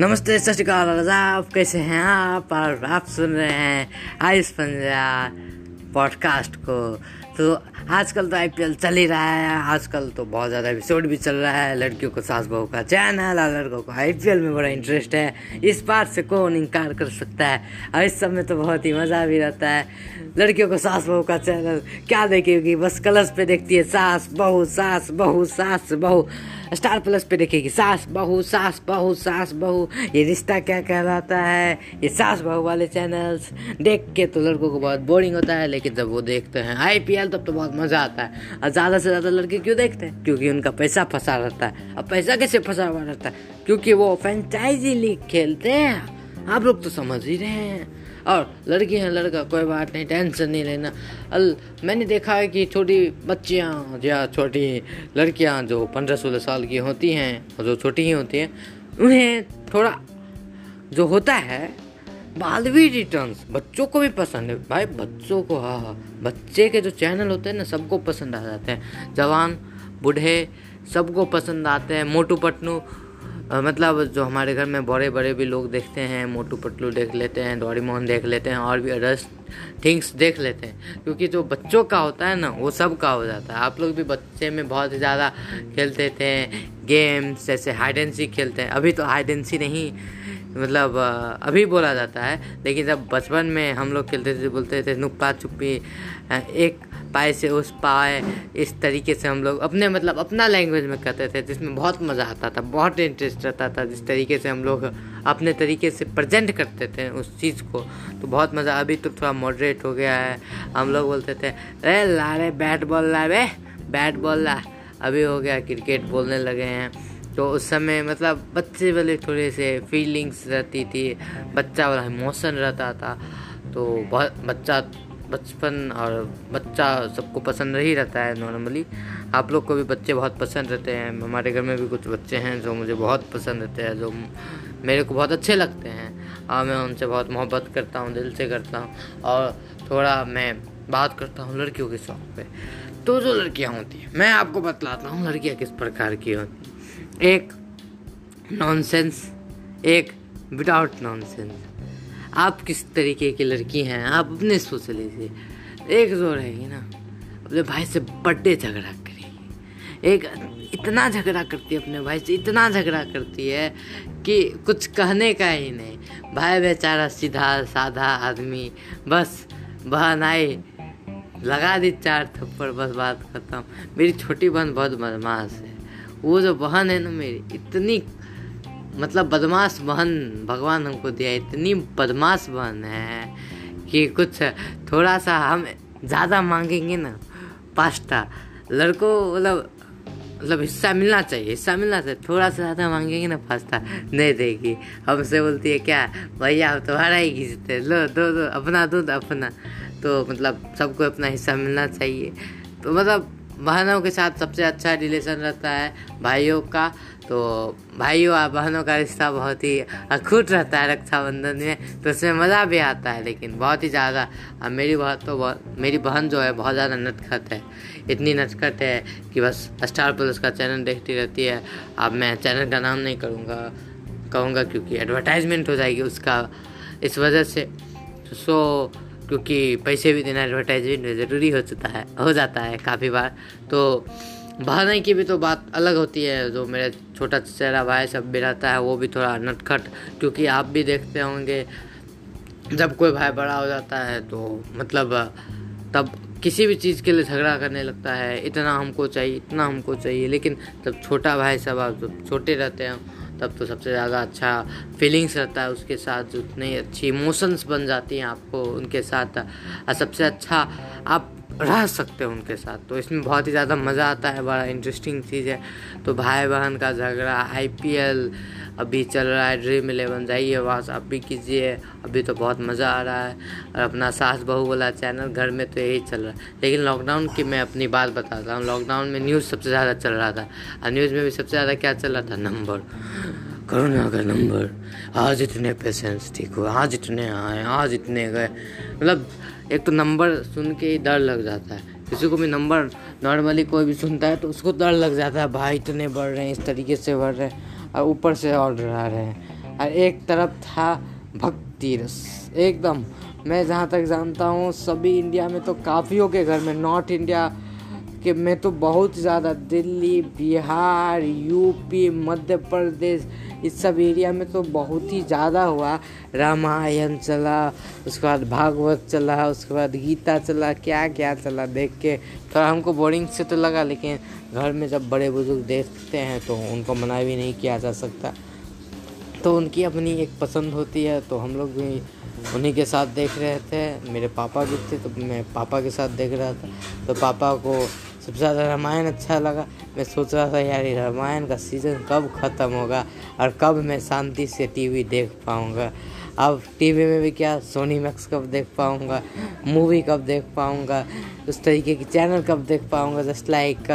नमस्ते, सत श्रीकाल आदाब कैसे हैं? आप और आप सुन रहे हैं आयुष पंजा पॉडकास्ट को। तो आजकल तो आईपीएल चल ही रहा है। आजकल तो बहुत ज़्यादा एपिसोड भी चल रहा है। लड़कियों को सास बहू का चैनल और लड़कों को आईपीएल में बड़ा इंटरेस्ट है। इस बात से कौन इनकार कर सकता है? और इस सब में तो बहुत ही मज़ा भी रहता है। लड़कियों को सास बहू का चैनल क्या देखेगी? बस कलर्स पे देखती है, सास बहू सास बहू सास बहू। स्टार प्लस पे देखेगी, सास बहू सास बहू सास बहू। ये रिश्ता क्या कहलाता है? ये सास बहू वाले चैनल्स देख के तो लड़कों को बहुत बोरिंग होता है, लेकिन जब वो देखते हैं आईपीएल तब तो बहुत मज़ा आता है। और ज़्यादा से ज़्यादा लड़के क्यों देखते हैं? क्योंकि उनका पैसा फंसा रहता है। अब पैसा कैसे फंसा हुआ रहता है? क्योंकि वो फ्रेंचाइजी लीग खेलते हैं। आप लोग तो समझ ही रहे हैं। और लड़की है, लड़का, कोई बात नहीं, टेंशन नहीं लेना। अल, मैंने देखा है कि छोटी बच्चियाँ या छोटी लड़कियाँ जो पंद्रह सोलह साल की होती हैं और जो छोटी ही होती हैं, उन्हें थोड़ा जो होता है, बालवी रिटर्न्स बच्चों को भी पसंद है। भाई, बच्चों को हाँ हाँ बच्चे के जो चैनल होते हैं ना, सबको पसंद आ जाते हैं। जवान, बूढ़े, सबको पसंद आते हैं। मोटू पटनू मतलब जो हमारे घर में बड़े बड़े भी लोग देखते हैं, मोटू पटलू देख लेते हैं डोरी मोहन देख लेते हैं और भी अदर्स थिंग्स देख लेते हैं। क्योंकि जो बच्चों का होता है ना, वो सब का हो जाता है। आप लोग भी बच्चे में बहुत ज़्यादा खेलते थे गेम्स जैसे हाइड एंड खेलते हैं। अभी तो हाइड एंड सी नहीं मतलब अभी बोला जाता है। लेकिन जब बचपन में हम लोग खेलते थे, बोलते थे नुक्पा चुप्पी एक पाए से उस पाए, इस तरीके से हम लोग अपने मतलब अपना लैंग्वेज में कहते थे, जिसमें बहुत मज़ा आता था, बहुत इंटरेस्ट रहता था, जिस तरीके से हम लोग अपने तरीके से प्रजेंट करते थे उस चीज़ को। तो बहुत मज़ा, अभी तो थोड़ा मॉडरेट हो गया है। हम लोग बोलते थे अरे ला रे बैट बॉल ला रे बैट बॉल ला। अभी हो गया क्रिकेट बोलने लगे हैं। तो उस समय मतलब बच्चे वाले थोड़े से फीलिंग्स रहती थी, बच्चा वाला इमोशन रहता था। तो बहुत, बच्चा बचपन और बच्चा सबको पसंद ही रहता है नॉर्मली आप लोग को भी बच्चे बहुत पसंद रहते हैं। हमारे घर में भी कुछ बच्चे हैं जो मुझे बहुत पसंद रहते हैं, जो मेरे को बहुत अच्छे लगते हैं। और मैं उनसे बहुत मोहब्बत करता हूँ, दिल से करता हूँ और थोड़ा मैं बात करता हूँ लड़कियों के शौक पे। तो जो लड़कियाँ होती हैं, मैं आपको बतलाता हूँ लड़कियाँ किस प्रकार की होती एक नॉनसेंस एक विदाउट नॉनसेंस आप किस तरीके की लड़की हैं? आप अपने सोच लीजिए। एक जो रहेगी ना, अपने भाई से बर्थडे झगड़ा करेगी। एक इतना झगड़ा करती है अपने भाई से, इतना झगड़ा करती है कि कुछ कहने का ही नहीं। भाई बेचारा सीधा, साधा आदमी, बस, बहन आई, लगा दी चार थप्पड़, बस बात खत्म। मेरी छोटी बहन बहुत बदमाश है। वो जो बहन है ना मेरी, इतनी मतलब बदमाश बहन भगवान हमको दिया, इतनी बदमाश बहन है कि कुछ थोड़ा सा हम ज़्यादा मांगेंगे ना, पास्ता। लड़कों मतलब मतलब हिस्सा मिलना चाहिए, हिस्सा मिलना चाहिए थोड़ा सा ज़्यादा मांगेंगे ना पास्ता, नहीं देगी। हमसे बोलती है, क्या भैया आप तुम्हारा ही खींचते लो, दो दो, अपना दो अपना। तो मतलब सबको अपना हिस्सा मिलना चाहिए। तो मतलब बहनों के साथ सबसे अच्छा रिलेशन रहता है, भाइयों का। तो भाइयों और बहनों का रिश्ता बहुत ही अखूट रहता है रक्षाबंधन में तो उसमें मज़ा भी आता है, लेकिन बहुत ही ज़्यादा। अब मेरी बहुत तो बहुत, मेरी बहन जो है, बहुत ज़्यादा नटखट है। इतनी नटखट है कि बस स्टार प्लस का चैनल देखती रहती है। अब मैं चैनल का नाम नहीं करूँगा, कहूँगा क्योंकि एडवर्टाइजमेंट हो जाएगी उसका। इस वजह से, सो, क्योंकि पैसे भी देना एडवर्टाइजमेंट में ज़रूरी हो चुका है, हो जाता है काफ़ी बार। तो बहाने की भी तो बात अलग होती है, जो मेरे छोटा चेहरा भाई सब भी रहता है, वो भी थोड़ा नटखट, क्योंकि आप भी देखते होंगे, जब कोई भाई बड़ा हो जाता है तो मतलब तब किसी भी चीज़ के लिए झगड़ा करने लगता है, इतना हमको चाहिए, इतना हमको चाहिए, लेकिन जब छोटा भाई सब, आप जब छोटे रहते हैं, तब तो सबसे ज़्यादा अच्छा फीलिंग्स रहता है उसके साथ, जो इतनी अच्छी इमोशंस बन जाती हैं आपको, उनके साथ, और सबसे अच्छा आप रह सकते हो उनके साथ। तो इसमें बहुत ही ज़्यादा मज़ा आता है, बड़ा इंटरेस्टिंग चीज़ है। तो भाई बहन का झगड़ा आईपीएल अभी चल रहा है ड्रीम इलेवन जाइए वहाँ से आप भी कीजिए। अभी तो बहुत मज़ा आ रहा है। और अपना सास बहू वाला चैनल घर में तो यही चल रहा है। लेकिन लॉकडाउन की मैं अपनी बात बताता हूँ। लॉकडाउन में न्यूज़ सबसे ज़्यादा चल रहा था। और न्यूज़ में भी सबसे ज़्यादा क्या चल रहा था? नंबर कोरोना का नंबर आज इतने पेशेंट्स ठीक हुए, आज इतने आए, आज इतने गए। मतलब एक तो नंबर सुन के ही डर लग जाता है। किसी को भी नंबर नॉर्मली कोई भी सुनता है तो उसको डर लग जाता है, भाई, इतने बढ़ रहे हैं, इस तरीके से बढ़ रहे हैं। और ऊपर से ऑर्डर आ रहे हैं। और एक तरफ़ था भक्ति रस, एकदम। मैं जहाँ तक जानता हूँ, सभी इंडिया में तो काफ़ियों के घर में नॉर्थ इंडिया के में तो बहुत ज़्यादा दिल्ली, बिहार यूपी मध्य प्रदेश, इस सब एरिया में तो बहुत ही ज़्यादा हुआ। रामायण चला, उसके बाद भागवत चला, उसके बाद गीता चला क्या क्या चला देख के। थोड़ा हमको बोरिंग से तो लगा, लेकिन घर में जब बड़े बुज़ुर्ग देखते हैं तो उनको मना भी नहीं किया जा सकता। तो उनकी अपनी एक पसंद होती है तो हम लोग भी उन्हीं के साथ देख रहे थे। मेरे पापा भी थे तो मैं पापा के साथ देख रहा था। तो पापा को सबसे ज़्यादा रामायण अच्छा लगा। मैं सोच रहा था, यार रामायण का सीज़न कब ख़त्म होगा और कब मैं शांति से टीवी देख पाऊँगा। अब टीवी में भी क्या सोनी मैक्स कब देख पाऊँगा मूवी कब देख पाऊँगा, उस तरीके की चैनल कब देख पाऊँगा just like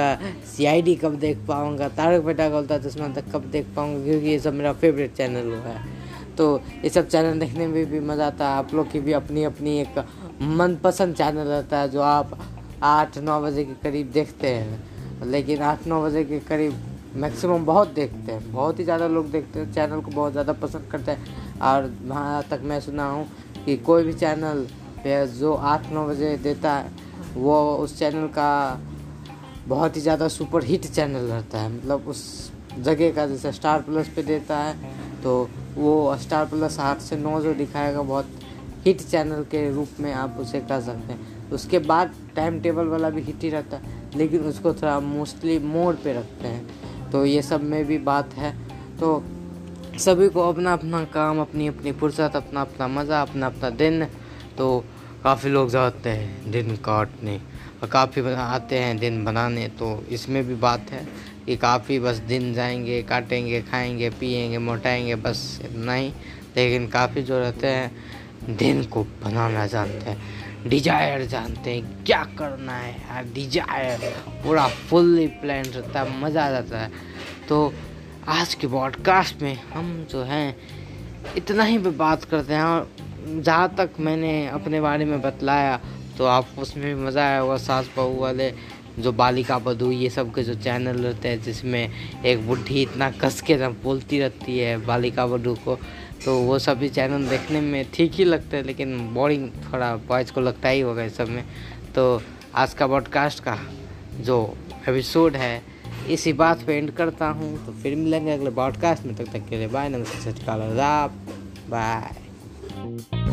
C I D कब देख पाऊँगा, तारक बेटा उल्टा चश्मा तक कब देख पाऊँगा, क्योंकि ये सब मेरा फेवरेट चैनल हुआ है। तो ये सब चैनल देखने में भी मज़ा आता है। आप लोग की भी अपनी अपनी एक मनपसंद चैनल रहता है, जो आप आठ नौ बजे के करीब देखते हैं। लेकिन आठ नौ बजे के करीब मैक्सिमम बहुत देखते हैं। बहुत ही ज़्यादा लोग देखते हैं। चैनल को बहुत ज़्यादा पसंद करते हैं। और वहाँ तक मैं सुना हूँ कि कोई भी चैनल जो आठ नौ बजे देता है, वो उस चैनल का बहुत ही ज़्यादा सुपर हिट चैनल रहता है। मतलब उस जगह का जैसे स्टार प्लस पे देता है तो वो स्टार प्लस आठ से नौ जो दिखाएगा, बहुत हिट चैनल के रूप में आप उसे कर सकते हैं। उसके बाद टाइम टेबल वाला भी हिट ही रहता है, लेकिन उसको थोड़ा मोस्टली मोड पे रखते हैं। तो ये सब में भी बात है। तो सभी को अपना अपना काम, अपनी अपनी फुर्सत, अपना अपना मज़ा, अपना अपना दिन। तो काफ़ी लोग जाते हैं दिन काटने, और काफ़ी आते हैं दिन बनाने। तो इसमें भी बात है कि काफ़ी बस दिन जाएँगे, काटेंगे, खाएँगे, पिएँगे, मोटाएँगे, बस इतना ही। लेकिन काफ़ी जो रहते हैं, दिन को बनाना जानते हैं। डिज़ायर जानते हैं क्या करना है यार डिज़ायर पूरा फुल्ली प्लान रहता है, मज़ा आ जाता है। तो आज के पॉडकास्ट में हम जो हैं, इतना ही पे बात करते हैं। और जहाँ तक मैंने अपने बारे में बतलाया तो आपको उसमें भी मज़ा आया होगा, सास बहू वाले, जो बालिका बधू, ये सब के जो चैनल रहते हैं, जिसमें एक बुढ़ी इतना कस के बोलती रहती है बालिका बधू को। तो वो सभी चैनल देखने में ठीक ही लगते हैं, लेकिन बोरिंग थोड़ा बॉयज़ को लगता ही होगा इस सब में। तो आज का पॉडकास्ट का जो एपिसोड है, इसी बात पे एंड करता हूँ। तो फिर मिलेंगे अगले पॉडकास्ट में, तब तक के लिए बाय नमस्ते सचिकाल बाय